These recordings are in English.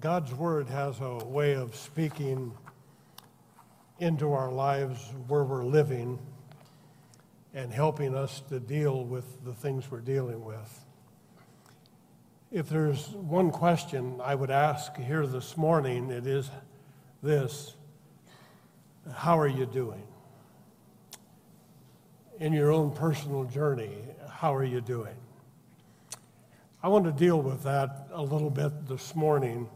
God's Word has a way of speaking into our lives where we're living and helping us to deal with the things we're dealing with. If there's one question I would ask here this morning, it is this How are you doing? In your own personal journey, how are you doing? I want to deal with that a little bit this morning.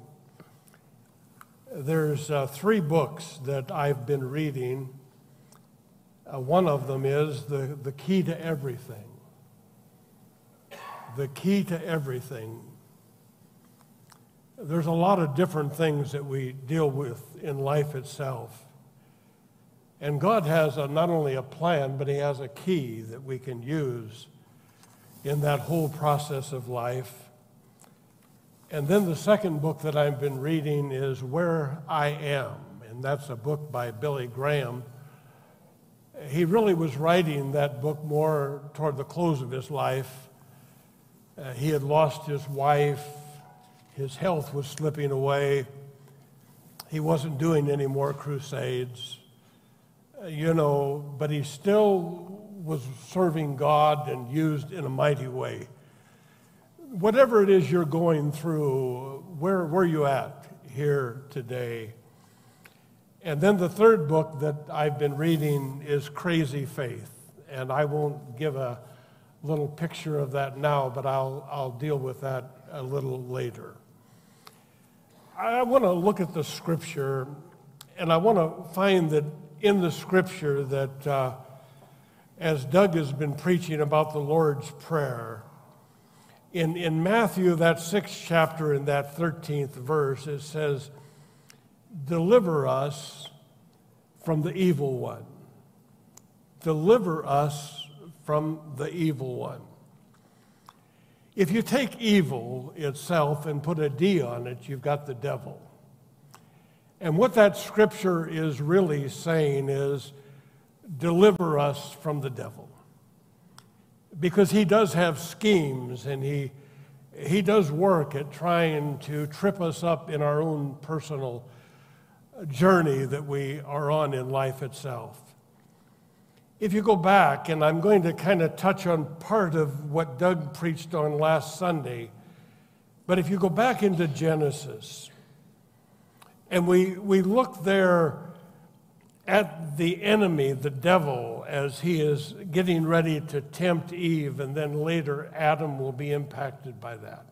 There's uh, three books that I've been reading. Uh, one of them is the, the Key to Everything. The Key to Everything. There's a lot of different things that we deal with in life itself. And God has a, not only a plan, but He has a key that we can use in that whole process of life. And then the second book that I've been reading is Where I Am, and that's a book by Billy Graham. He really was writing that book more toward the close of his life. Uh, he had lost his wife, his health was slipping away, he wasn't doing any more crusades, uh, you know, but he still was serving God and used in a mighty way. Whatever it is you're going through, where, are you at here today? And then the third book that I've been reading is Crazy Faith. And I won't give a little picture of that now, but I'll, I'll deal with that a little later. I want to look at the scripture, and I want to find that in the scripture that uh, as Doug has been preaching about the Lord's Prayer, in, in Matthew, that sixth chapter, in that 13th verse, it says, Deliver us from the evil one. Deliver us from the evil one. If you take evil itself and put a D on it, you've got the devil. And what that scripture is really saying is deliver us from the devil. Because he does have schemes and he, he does work at trying to trip us up in our own personal journey that we are on in life itself. If you go back, and I'm going to kind of touch on part of what Doug preached on last Sunday, but if you go back into Genesis, and we, we look there at the enemy, the devil, as he is getting ready to tempt Eve, and then later Adam will be impacted by that.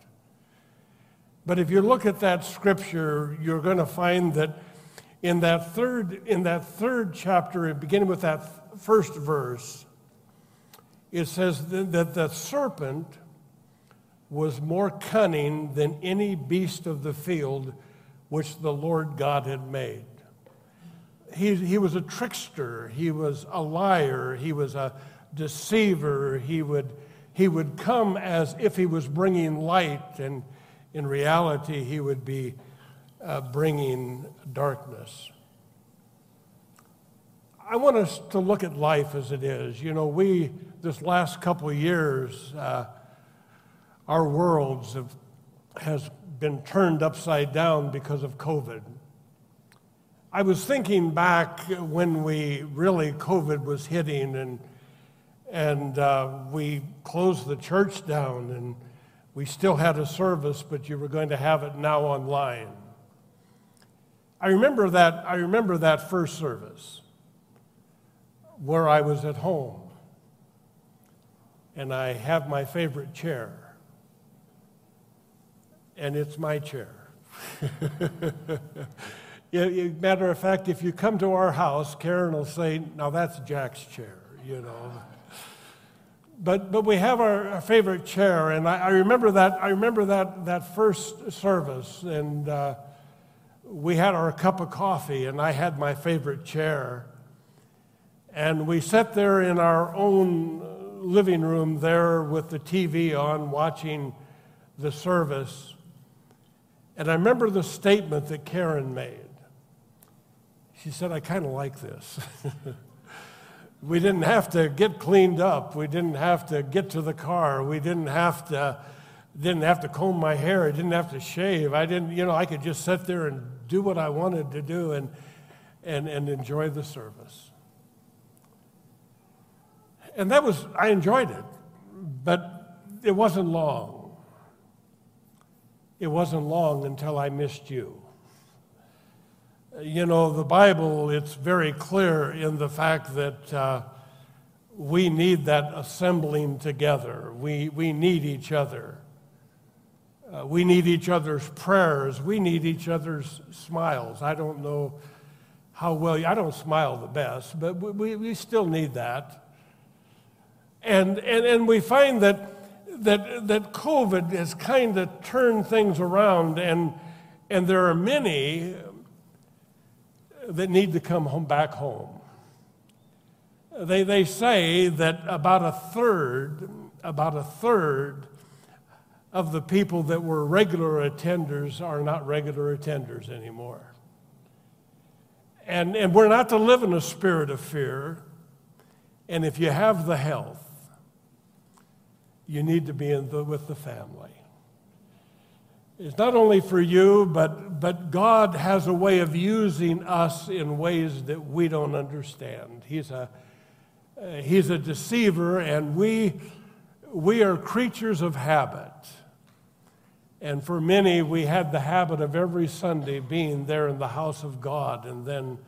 But if you look at that scripture, you're going to find that in that third, in that third chapter, beginning with that first verse, it says that the serpent was more cunning than any beast of the field which the Lord God had made he, he was a trickster, he was a liar, he was a deceiver. He would, he would come as if he was bringing light, and in reality, he would be uh, bringing darkness. I want us to look at life as it is. You know, we, this last couple years, uh, our worlds have has been turned upside down because of COVID. I was thinking back when we really, COVID was hitting and, and uh, we closed the church down and we still had a service, but you were going to have it now online. I remember that, I remember that first service where I was at home and I have my favorite chair, and it's my chair. matter of fact, if you come to our house, Karen will say, Now that's Jack's chair, you know. But, but we have our, our favorite chair, and I, I, remember that, I remember that, that first service, and uh, we had our cup of coffee, and I had my favorite chair. And we sat there in our own living room there with the TV on, watching the service. And I remember the statement that Karen made. She said, I kind of like this. we didn't have to get cleaned up. We didn't have to get to the car. We didn't have to didn't have to comb my hair. I didn't have to shave. I didn't, you know, I could just sit there and do what I wanted to do and, and, and enjoy the service. And that was, I enjoyed it, but it wasn't long. It wasn't long until I missed you. You know, the Bible, it's very clear in the fact that uh, we need that assembling together. We, we need each other. Uh, we need each other's prayers. We need each other's smiles. I don't know how well, I don't smile the best, but we, we still need that. And, and, and we find that, that, that COVID has kind of turned things around, and, and there are many that need to come home, back home. They, they say that about a third, about a third of the people that were regular attenders are not regular attenders anymore. And, and we're not to live in a spirit of fear. And if you have the health, you need to be in the, with the family. It's not only for you, but, but God has a way of using us in ways that we don't understand. He's a, uh, he's a deceiver, and we, we are creatures of habit. And for many, we had the habit of every Sunday being there in the house of God, and then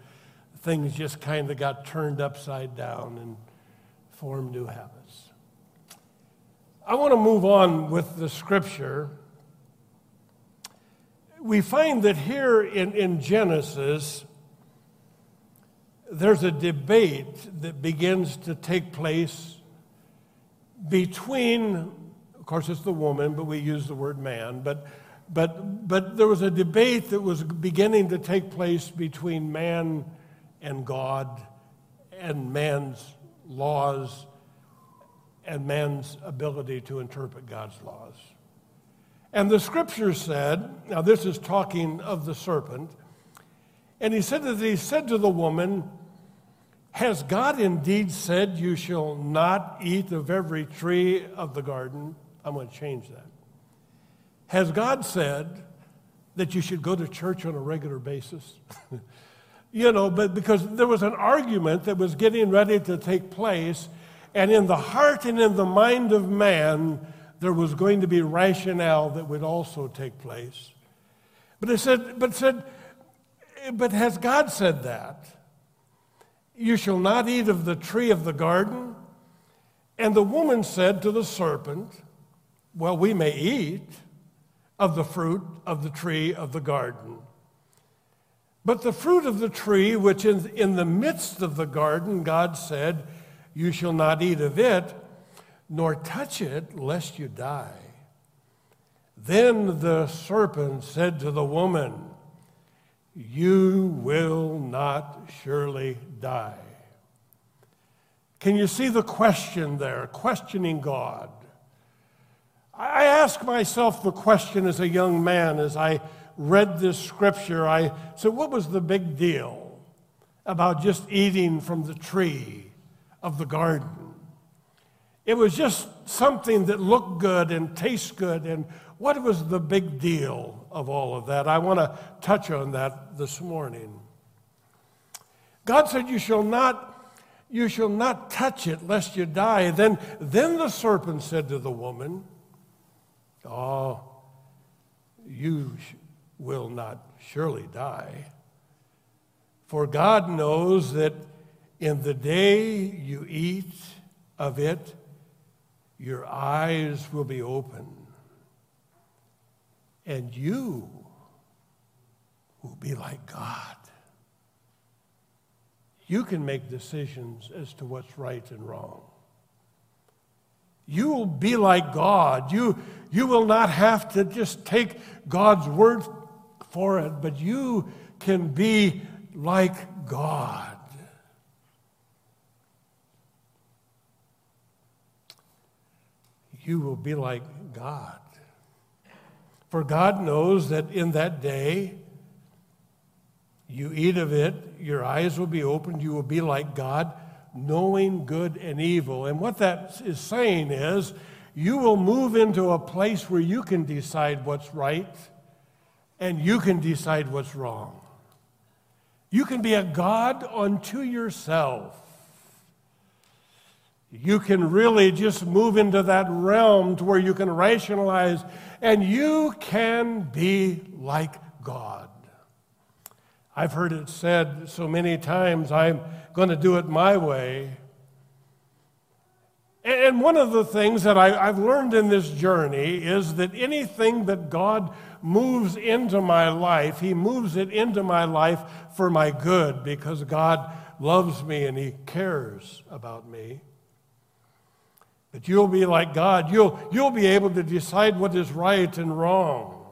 things just kind of got turned upside down and formed new habits. I want to move on with the scripture. We find that here in, in Genesis, there's a debate that begins to take place between of course, it's the woman, but we use the word man. But, but, but there was a debate that was beginning to take place between man and God and man's laws and man's ability to interpret God's laws. And the scripture said, now this is talking of the serpent, and he said that he said to the woman, Has God indeed said, You shall not eat of every tree of the garden? I'm going to change that. Has God said that you should go to church on a regular basis? you know, but because there was an argument that was getting ready to take place, and in the heart and in the mind of man, there was going to be rationale that would also take place. But it said, but said, but has God said that? You shall not eat of the tree of the garden? And the woman said to the serpent, well, we may eat of the fruit of the tree of the garden. But the fruit of the tree, which in, in the midst of the garden, God said, You shall not eat of it, nor touch it, lest you die. Then the serpent said to the woman, You will not surely die. Can you see the question there, questioning God? I ask myself the question as a young man as I read this scripture. I said, What was the big deal about just eating from the tree of the garden? It was just something that looked good and tastes good. And what was the big deal of all of that? I want to touch on that this morning. God said, You shall not. You shall not touch it lest you die. Then, then the serpent said to the woman, Oh, you will not surely die. For God knows that in the day you eat of it, your eyes will be open, and you will be like God. You can make decisions as to what's right and wrong. You will be like God. You, you will not have to just take God's word for it, but you can be like God. You will be like God. For God knows that in that day, you eat of it, your eyes will be opened, you will be like God knowing good and evil. And what that is saying is, you will move into a place where you can decide what's right and you can decide what's wrong. You can be a God unto yourself. You can really just move into that realm to where you can rationalize and you can be like God. I've heard it said so many times, I'm going to do it my way. And one of the things that I, have learned in this journey is that anything that God moves into my life, He moves it into my life for my good because God loves me and He cares about me. But you'll be like God. You'll, you'll be able to decide what is right and wrong.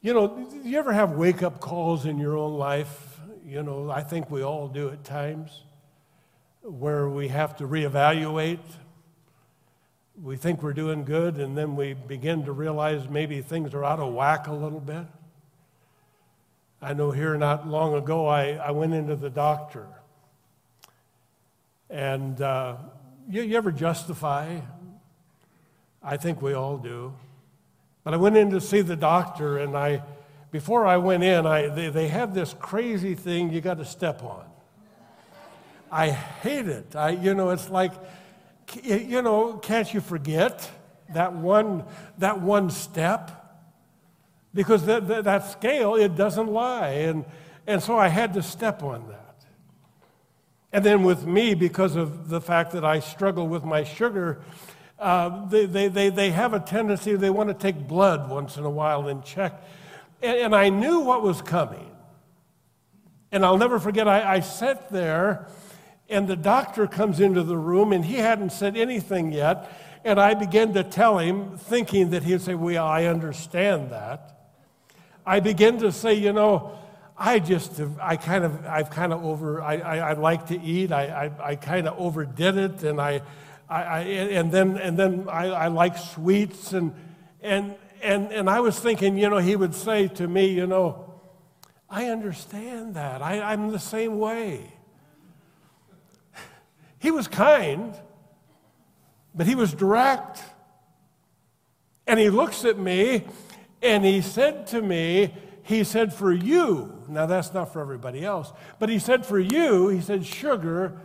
You know, do you ever have wake up calls in your own life? You know, I think we all do at times where we have to reevaluate. We think we're doing good, and then we begin to realize maybe things are out of whack a little bit. I know here not long ago, I, I went into the doctor. And uh, you, you ever justify? I think we all do. But I went in to see the doctor, and I, before I went in, I, they, they have this crazy thing you got to step on. I hate it. I, you know, it's like, you know, can't you forget that one, that one step? Because that, that, that scale, it doesn't lie. And, and so I had to step on that. And then with me, because of the fact that I struggle with my sugar, uh, they, they, they, they have a tendency, they want to take blood once in a while and check. And, and I knew what was coming. And I'll never forget, I, I sat there, and the doctor comes into the room, and he hadn't said anything yet. And I began to tell him, thinking that he'd say, Well, I understand that. I began to say, You know, I just, I kind of, I've kind of over, I, I, I like to eat. I, I, I kind of overdid it. And I, I, I, and then, and then I, I like sweets. And, and, and, and I was thinking, you know, he would say to me, you know, I understand that. I, I'm the same way. He was kind, but he was direct. And he looks at me and he said to me, he said, For you, now that's not for everybody else, but he said, For you, he said, sugar,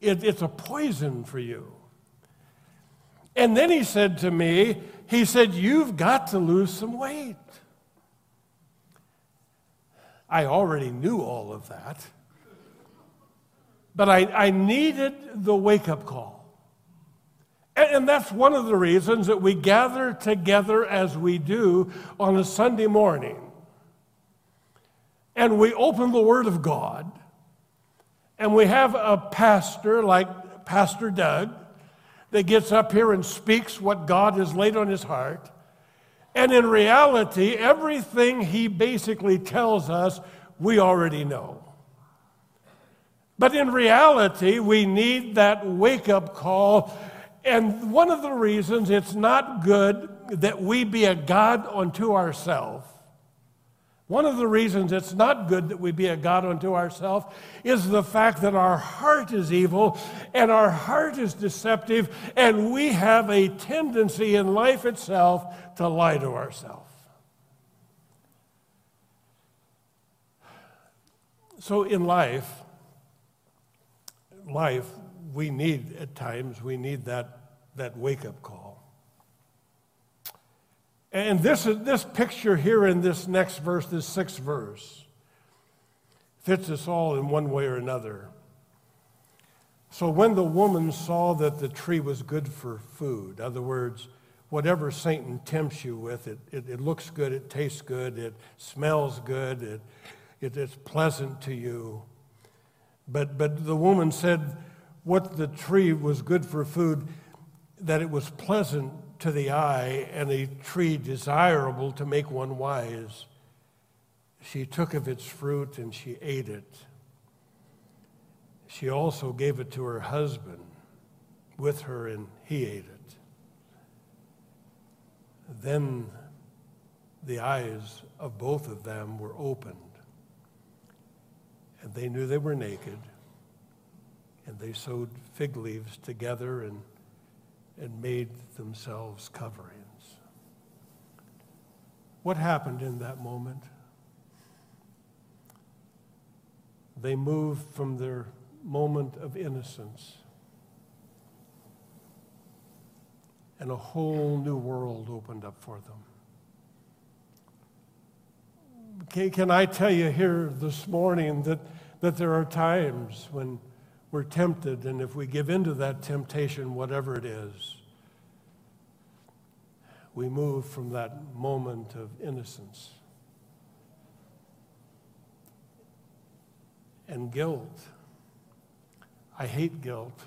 it, it's a poison for you. And then he said to me, He said, You've got to lose some weight. I already knew all of that. But I, I needed the wake up call. And, and that's one of the reasons that we gather together as we do on a Sunday morning and we open the Word of God, and we have a pastor like Pastor Doug that gets up here and speaks what God has laid on his heart. And in reality, everything he basically tells us, we already know. But in reality, we need that wake up call. And one of the reasons it's not good that we be a God unto ourselves one of the reasons it's not good that we be a God unto ourselves is the fact that our heart is evil and our heart is deceptive, and we have a tendency in life itself to lie to ourselves. So, in life, life, we need at times, we need that, that wake up call. And this, this picture here in this next verse, this sixth verse, fits us all in one way or another. So when the woman saw that the tree was good for food, in other words, whatever Satan tempts you with, it, it, it looks good, it tastes good, it smells good, it, it, it's pleasant to you. But, but the woman said what the tree was good for food, that it was pleasant to the eye and a tree desirable to make one wise. She took of its fruit and she ate it. She also gave it to her husband with her, and he ate it. Then the eyes of both of them were opened, and they knew they were naked, and they sewed fig leaves together and and made themselves coverings. What happened in that moment? They moved from their moment of innocence, and a whole new world opened up for them. Can, I tell you here this morning that, that there are times when we're tempted, and if we give into that temptation, whatever it is, we move from that moment of innocence and guilt. I hate guilt.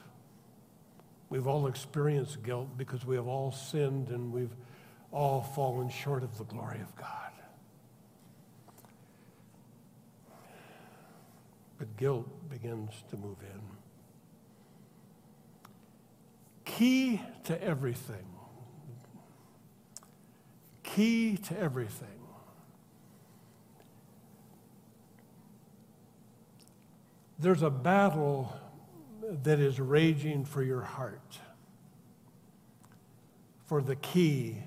We've all experienced guilt because we have all sinned and we've all fallen short of the glory of God. But guilt begins to move in. Key to everything. Key to everything. There's a battle that is raging for your heart. For the key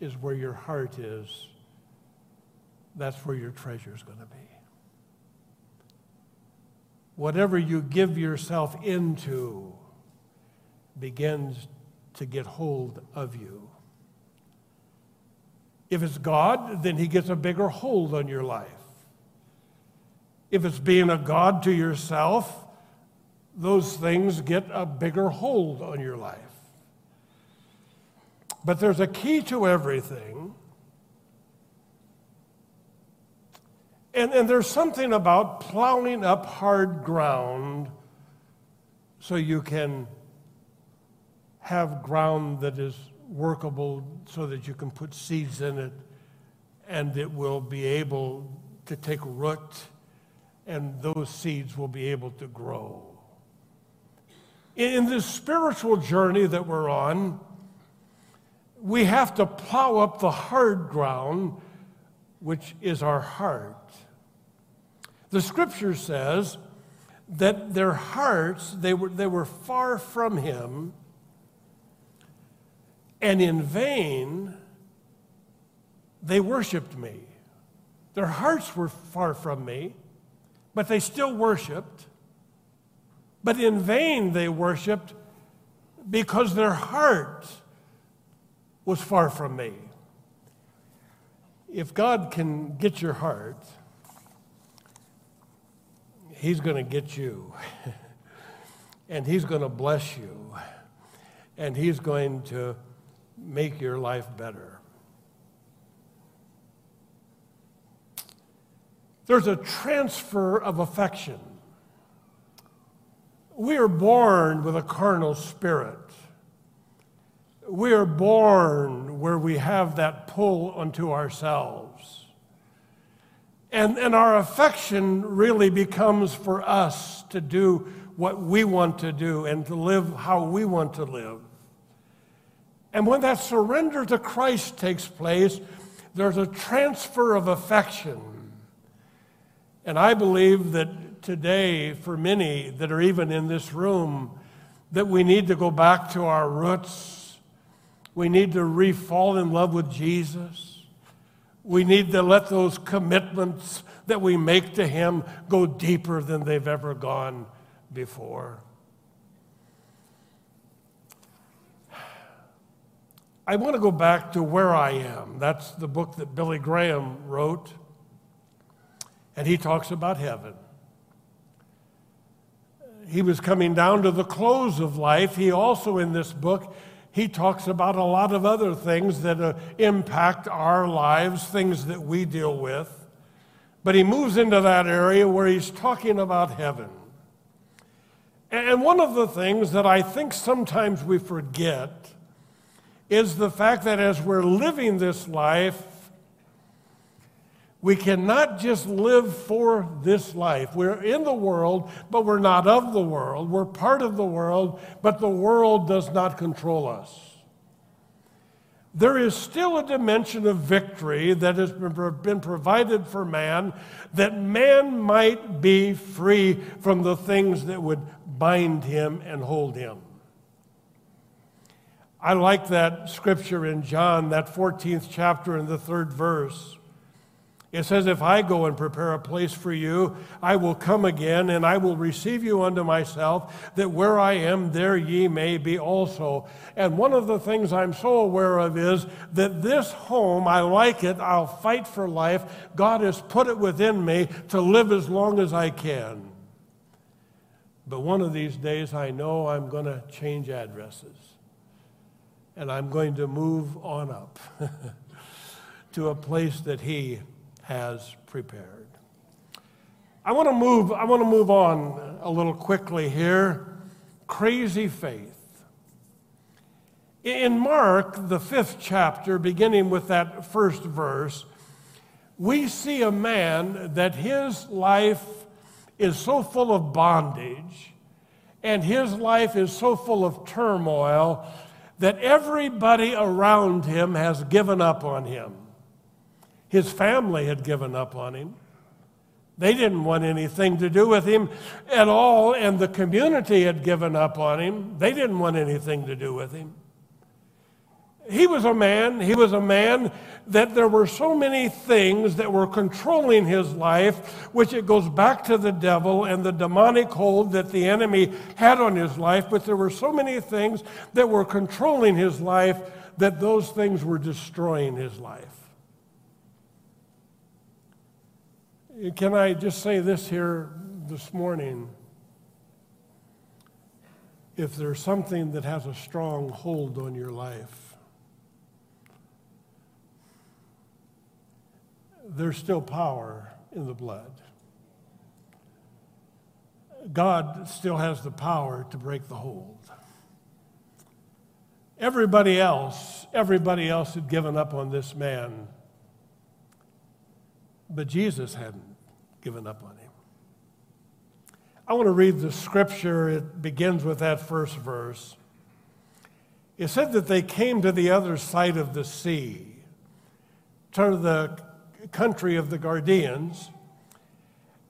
is where your heart is. That's where your treasure is going to be. Whatever you give yourself into begins to get hold of you. If it's God, then He gets a bigger hold on your life. If it's being a God to yourself, those things get a bigger hold on your life. But there's a key to everything. And, and there's something about plowing up hard ground so you can have ground that is workable so that you can put seeds in it and it will be able to take root and those seeds will be able to grow. In this spiritual journey that we're on, we have to plow up the hard ground, which is our heart. The scripture says that their hearts, they were, they were far from him, and in vain they worshiped me. Their hearts were far from me, but they still worshiped. But in vain they worshiped because their heart was far from me. If God can get your heart, He's going to get you. and He's going to bless you. And He's going to make your life better. There's a transfer of affection. We are born with a carnal spirit. We are born where we have that pull unto ourselves. And, and our affection really becomes for us to do what we want to do and to live how we want to live. And when that surrender to Christ takes place, there's a transfer of affection. And I believe that today, for many that are even in this room, that we need to go back to our roots. We need to re fall in love with Jesus. We need to let those commitments that we make to Him go deeper than they've ever gone before. I want to go back to where I am. That's the book that Billy Graham wrote, and he talks about heaven. He was coming down to the close of life. He also, in this book, he talks about a lot of other things that uh, impact our lives, things that we deal with. But he moves into that area where he's talking about heaven. And one of the things that I think sometimes we forget is the fact that as we're living this life, we cannot just live for this life. We're in the world, but we're not of the world. We're part of the world, but the world does not control us. There is still a dimension of victory that has been provided for man, that man might be free from the things that would bind him and hold him. I like that scripture in John, that 14th chapter and the third verse. It says, If I go and prepare a place for you, I will come again, and I will receive you unto myself, that where I am, there ye may be also. And one of the things I'm so aware of is that this home, I like it, I'll fight for life. God has put it within me to live as long as I can. But one of these days, I know I'm going to change addresses, and I'm going to move on up to a place that He has prepared. I want to move, I want to move on a little quickly here. Crazy faith. In Mark, the fifth chapter, beginning with that first verse, we see a man that his life is so full of bondage and his life is so full of turmoil that everybody around him has given up on him. His family had given up on him. They didn't want anything to do with him at all, and the community had given up on him. They didn't want anything to do with him. He was a man, he was a man that there were so many things that were controlling his life, which it goes back to the devil and the demonic hold that the enemy had on his life, but there were so many things that were controlling his life that those things were destroying his life. Can I just say this here this morning? If there's something that has a strong hold on your life, there's still power in the blood. God still has the power to break the hold. Everybody else, everybody else had given up on this man, but Jesus hadn't given up on him. I want to read the scripture. It begins with that first verse. It said that they came to the other side of the sea, to the country of the Gadarenes.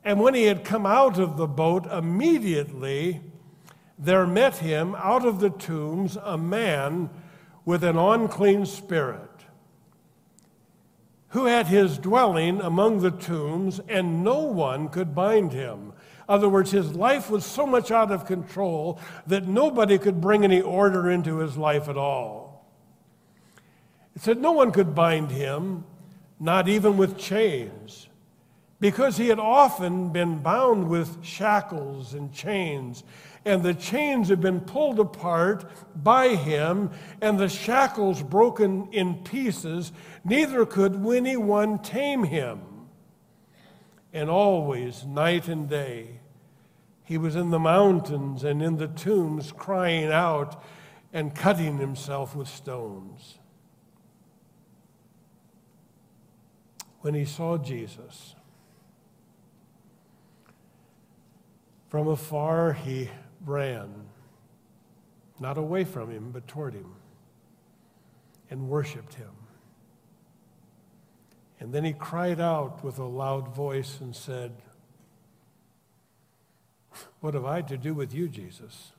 And when he had come out of the boat, immediately there met him out of the tombs a man with an unclean spirit who had his dwelling among the tombs, and no one could bind him. In other words, his life was so much out of control that nobody could bring any order into his life at all. It said no one could bind him, not even with chains, because he had often been bound with shackles and chains and the chains had been pulled apart by him, and the shackles broken in pieces, neither could anyone tame him. And always, night and day, he was in the mountains and in the tombs, crying out and cutting himself with stones. When he saw Jesus, from afar he ran, not away from him, but toward him, and worshiped him. And then he cried out with a loud voice and said, What have I to do with you, Jesus,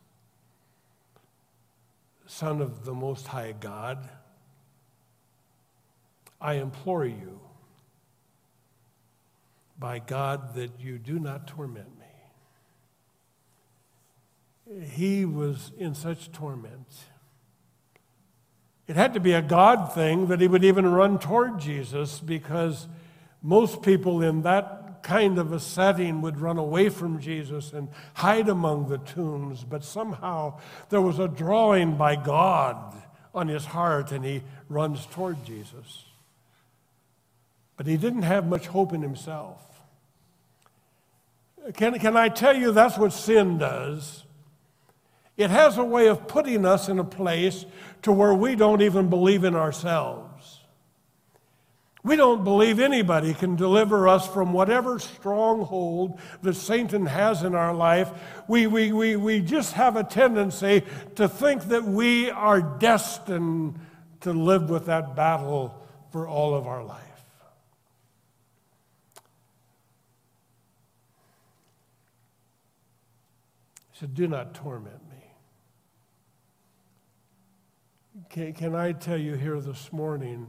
Son of the Most High God? I implore you, by God, that you do not torment me he was in such torment. It had to be a God thing that he would even run toward Jesus because most people in that kind of a setting would run away from Jesus and hide among the tombs. But somehow there was a drawing by God on his heart and he runs toward Jesus. But he didn't have much hope in himself. Can, can I tell you that's what sin does? It has a way of putting us in a place to where we don't even believe in ourselves. We don't believe anybody can deliver us from whatever stronghold that Satan has in our life. We, we, we, we just have a tendency to think that we are destined to live with that battle for all of our life. He said, Do not torment me. can, can I tell you here this morning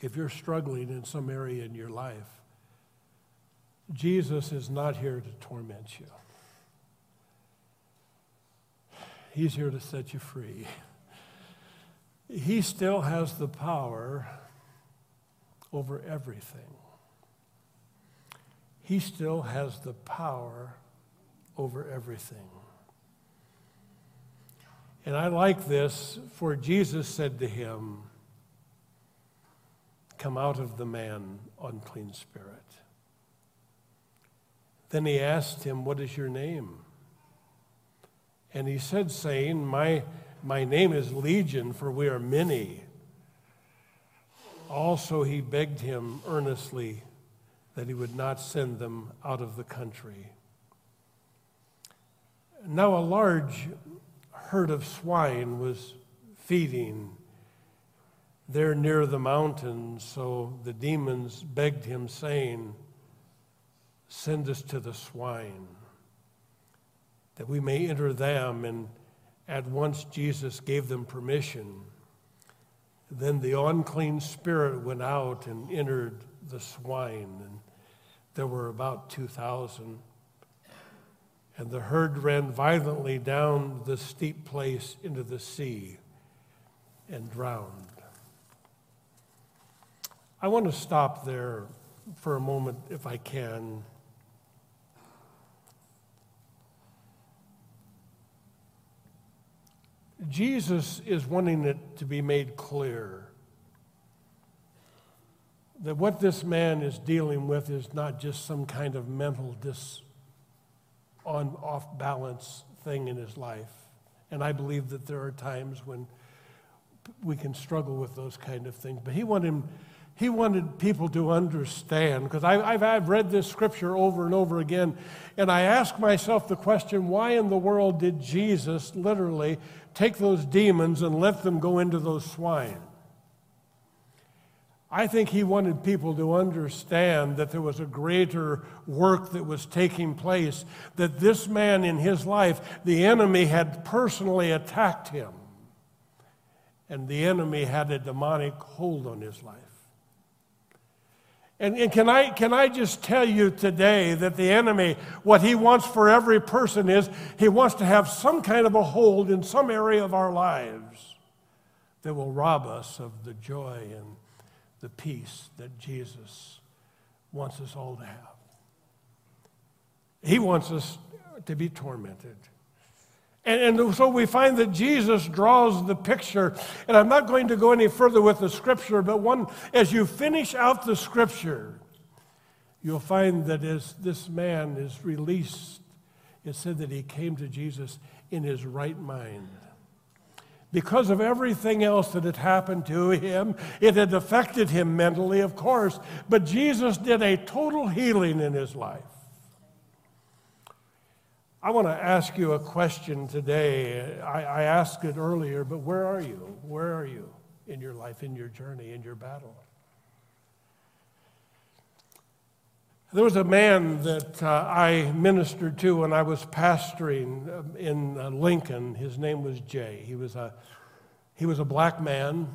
if you're struggling in some area in your life, Jesus is not here to torment you. He's here to set you free. He still has the power over everything. He still has the power over everything. And I like this, for Jesus said to him, Come out of the man, unclean spirit. Then he asked him, What is your name? And he said, saying, My, my name is Legion, for we are many. Also, he begged him earnestly that he would not send them out of the country. Now, a large herd of swine was feeding there near the mountain, so the demons begged him, saying, Send us to the swine, that we may enter them. And at once Jesus gave them permission. Then the unclean spirit went out and entered the swine, and there were about 2,000. And the herd ran violently down the steep place into the sea and drowned. I want to stop there for a moment, if I can. Jesus is wanting it to be made clear that what this man is dealing with is not just some kind of mental dis on off balance thing in his life. And I believe that there are times when we can struggle with those kind of things. But he wanted, he wanted people to understand, because I've, I've read this scripture over and over again, and I ask myself the question why in the world did Jesus literally take those demons and let them go into those swine? I think he wanted people to understand that there was a greater work that was taking place, that this man in his life, the enemy had personally attacked him, and the enemy had a demonic hold on his life. And, and, can, I, can I just tell you today that the enemy, what he wants for every person is he wants to have some kind of a hold in some area of our lives that will rob us of the joy and the peace that Jesus wants us all to have. He wants us to be tormented. And, and, so we find that Jesus draws the picture. And I'm not going to go any further with the scripture, but one, as you finish out the scripture, you'll find that as this man is released, it said that he came to Jesus in his right mind because of everything else that had happened to him. It had affected him mentally, of course, but Jesus did a total healing in his life. I want to ask you a question today. I, I asked it earlier, but where are you? Where are you in your life, in your journey, in your battle? There was a man that uh, I ministered to when I was pastoring um, in uh, Lincoln. His name was Jay. He was a, he was a black man.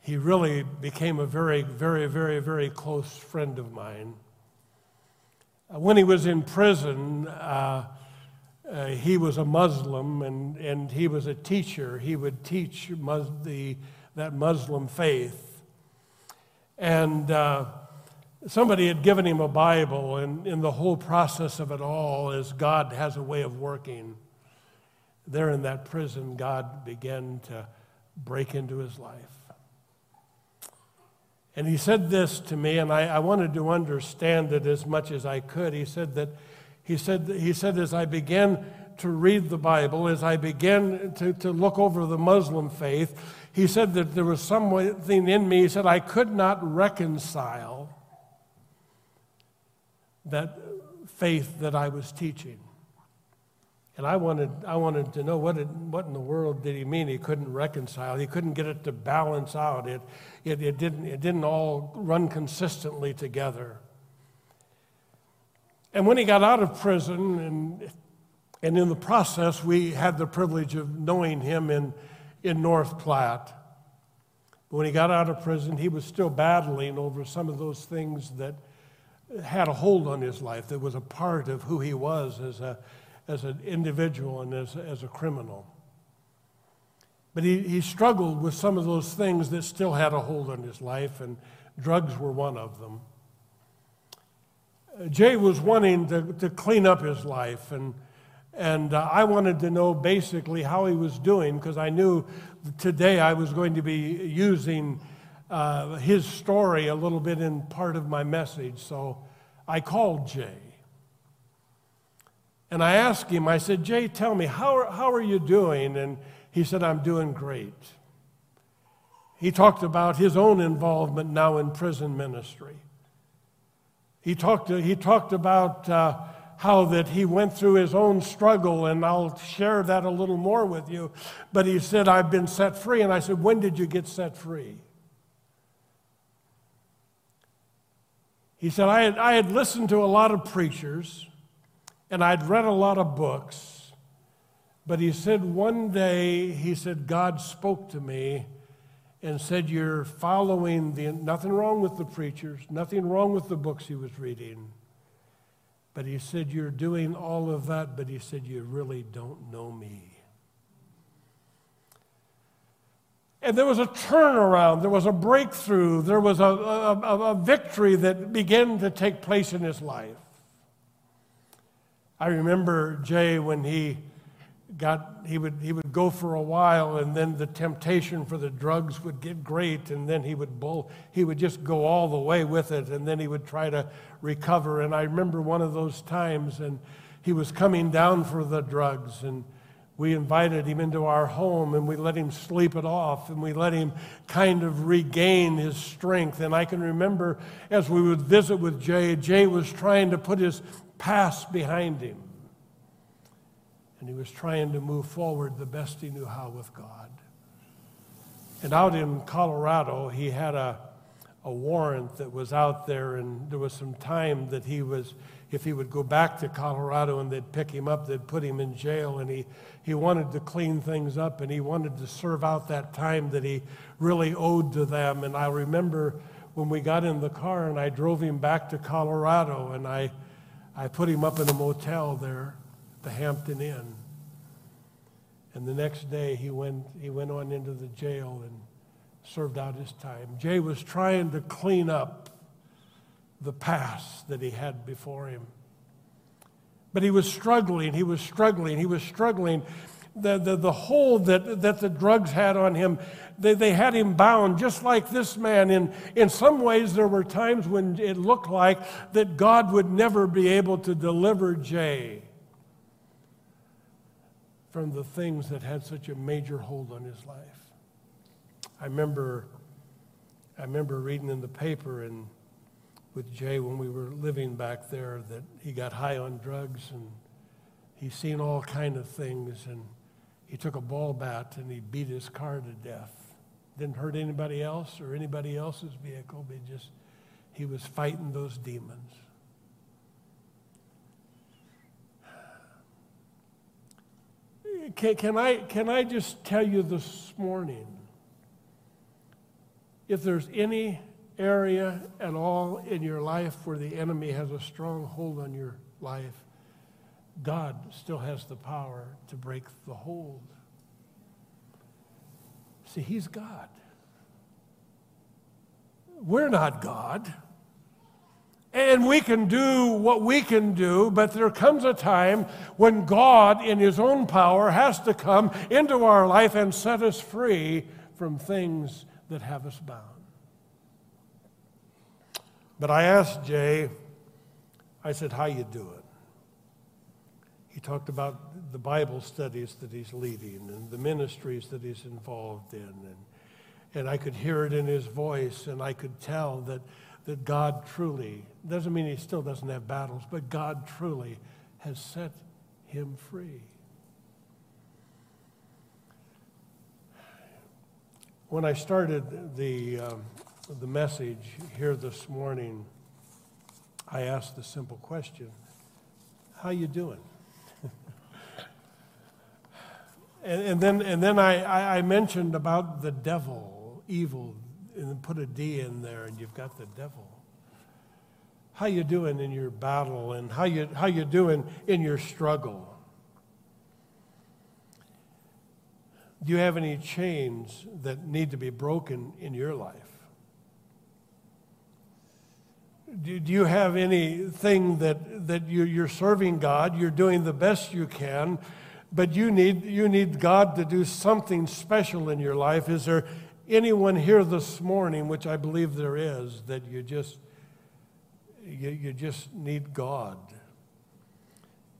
He really became a very, very, very, very close friend of mine. Uh, when he was in prison, uh, uh, he was a Muslim and, and he was a teacher. He would teach mus- the, that Muslim faith. And uh, somebody had given him a Bible, and in the whole process of it all, as God has a way of working, there in that prison, God began to break into his life. And he said this to me, and I, I wanted to understand it as much as I could. He said that he said, he said as I began to read the Bible, as I began to, to look over the Muslim faith, he said that there was something in me, he said, I could not reconcile that faith that I was teaching. And I wanted, I wanted to know what, it, what in the world did he mean he couldn't reconcile? He couldn't get it to balance out. It, it, it, didn't, it didn't all run consistently together. And when he got out of prison, and, and in the process, we had the privilege of knowing him in, in North Platte. But when he got out of prison, he was still battling over some of those things that had a hold on his life, that was a part of who he was as, a, as an individual and as, as a criminal. But he, he struggled with some of those things that still had a hold on his life, and drugs were one of them. Uh, Jay was wanting to, to clean up his life, and, and uh, I wanted to know basically how he was doing because I knew today I was going to be using uh, his story a little bit in part of my message. So I called Jay. And I asked him, I said, Jay, tell me, how are, how are you doing? And he said, I'm doing great. He talked about his own involvement now in prison ministry. He talked, he talked about uh, how that he went through his own struggle, and I'll share that a little more with you. But he said, I've been set free. And I said, When did you get set free? He said, I had, I had listened to a lot of preachers, and I'd read a lot of books. But he said one day, he said, God spoke to me and said, You're following the, nothing wrong with the preachers, nothing wrong with the books he was reading. But he said, You're doing all of that, but he said, You really don't know me. And there was a turnaround, there was a breakthrough, there was a, a, a victory that began to take place in his life. I remember Jay when he got he would he would go for a while and then the temptation for the drugs would get great and then he would bull he would just go all the way with it and then he would try to recover and I remember one of those times and he was coming down for the drugs and we invited him into our home and we let him sleep it off and we let him kind of regain his strength and I can remember as we would visit with Jay Jay was trying to put his past behind him and he was trying to move forward the best he knew how with God. And out in Colorado, he had a, a warrant that was out there, and there was some time that he was, if he would go back to Colorado and they'd pick him up, they'd put him in jail, and he, he wanted to clean things up and he wanted to serve out that time that he really owed to them. And I remember when we got in the car and I drove him back to Colorado, and I, I put him up in a motel there the Hampton Inn. And the next day he went, he went on into the jail and served out his time. Jay was trying to clean up the past that he had before him. But he was struggling, he was struggling, he was struggling. The, the, the hold that, that the drugs had on him, they, they had him bound, just like this man. In, in some ways, there were times when it looked like that God would never be able to deliver Jay from the things that had such a major hold on his life. I remember, I remember reading in the paper and with Jay when we were living back there that he got high on drugs and he's seen all kind of things and he took a ball bat and he beat his car to death. Didn't hurt anybody else or anybody else's vehicle, but just he was fighting those demons. Can, can, I, can I just tell you this morning if there's any area at all in your life where the enemy has a strong hold on your life, God still has the power to break the hold. See, He's God. We're not God. And we can do what we can do, but there comes a time when God, in His own power, has to come into our life and set us free from things that have us bound. But I asked Jay, I said, how you do it? He talked about the Bible studies that he's leading and the ministries that he's involved in. And, and I could hear it in his voice, and I could tell that that God truly, doesn't mean he still doesn't have battles, but God truly has set him free. When I started the, um, the message here this morning, I asked the simple question, how you doing? And, and then, and then I, I, mentioned about the devil, evil, and put a D in there, and you've got the devil. How you doing in your battle, and how you how you doing in your struggle? Do you have any chains that need to be broken in your life? Do, do you have anything that, that you, you're serving God, you're doing the best you can, but you need, you need God to do something special in your life? Is there anyone here this morning, which I believe there is, that you just, you, you just need God?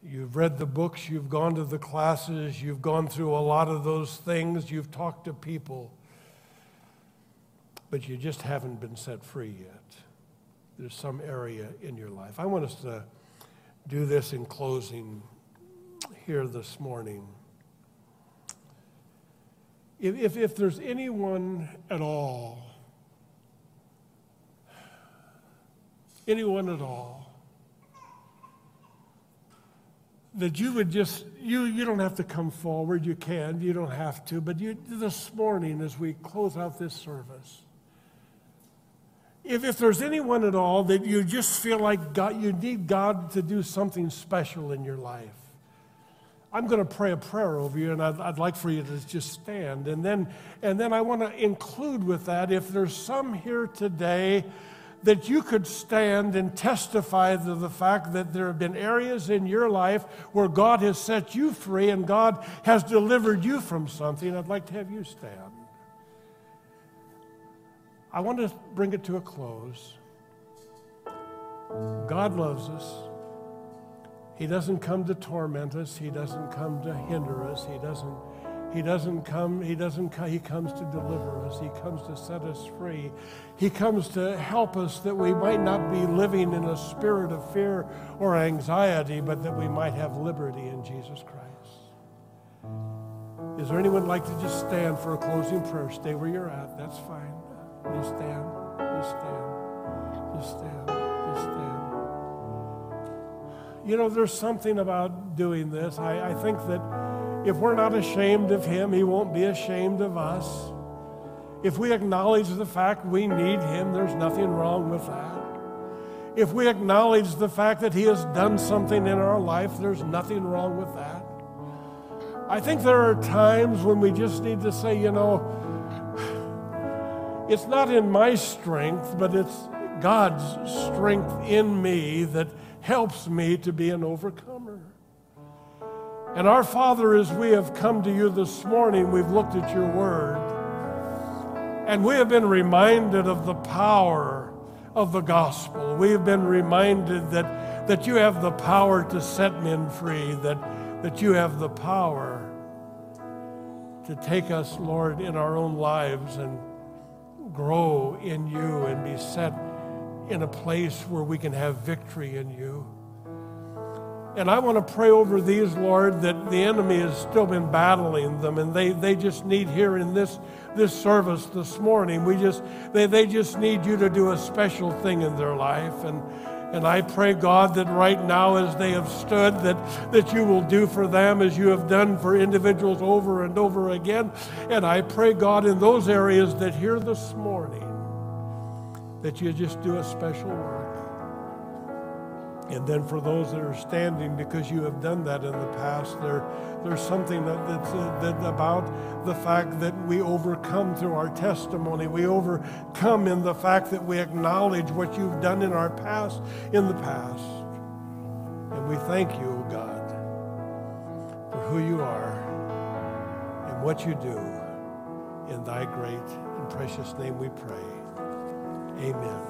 You've read the books, you've gone to the classes, you've gone through a lot of those things, you've talked to people, but you just haven't been set free yet. There's some area in your life. I want us to do this in closing here this morning. If, if, if there's anyone at all, anyone at all, that you would just, you, you don't have to come forward, you can, you don't have to, but you, this morning as we close out this service, if, if there's anyone at all that you just feel like God, you need God to do something special in your life, I'm going to pray a prayer over you, and I'd, I'd like for you to just stand. And then, and then I want to include with that if there's some here today that you could stand and testify to the fact that there have been areas in your life where God has set you free and God has delivered you from something. I'd like to have you stand. I want to bring it to a close. God loves us. He doesn't come to torment us. He doesn't come to hinder us. He doesn't he doesn't come, he doesn't come, he comes to deliver us. He comes to set us free. He comes to help us that we might not be living in a spirit of fear or anxiety, but that we might have liberty in Jesus Christ. Is there anyone like to just stand for a closing prayer? Stay where you're at. That's fine. Just stand. Just stand. Just stand. Just stand. You know, there's something about doing this. I, I think that if we're not ashamed of Him, He won't be ashamed of us. If we acknowledge the fact we need Him, there's nothing wrong with that. If we acknowledge the fact that He has done something in our life, there's nothing wrong with that. I think there are times when we just need to say, you know, it's not in my strength, but it's God's strength in me that helps me to be an overcomer. And our Father, as we have come to you this morning, we've looked at your word. And we have been reminded of the power of the gospel. We have been reminded that, that you have the power to set men free, that, that you have the power to take us, Lord, in our own lives and grow in you and be set in a place where we can have victory in you. And I want to pray over these, Lord, that the enemy has still been battling them and they, they just need here in this, this service this morning, we just, they, they just need you to do a special thing in their life. And, and I pray, God, that right now as they have stood, that, that you will do for them as you have done for individuals over and over again. And I pray, God, in those areas that here this morning, that you just do a special work. And then for those that are standing, because you have done that in the past, there, there's something that, that's uh, that about the fact that we overcome through our testimony. We overcome in the fact that we acknowledge what you've done in our past, in the past. And we thank you, God, for who you are and what you do. In thy great and precious name we pray. Amen.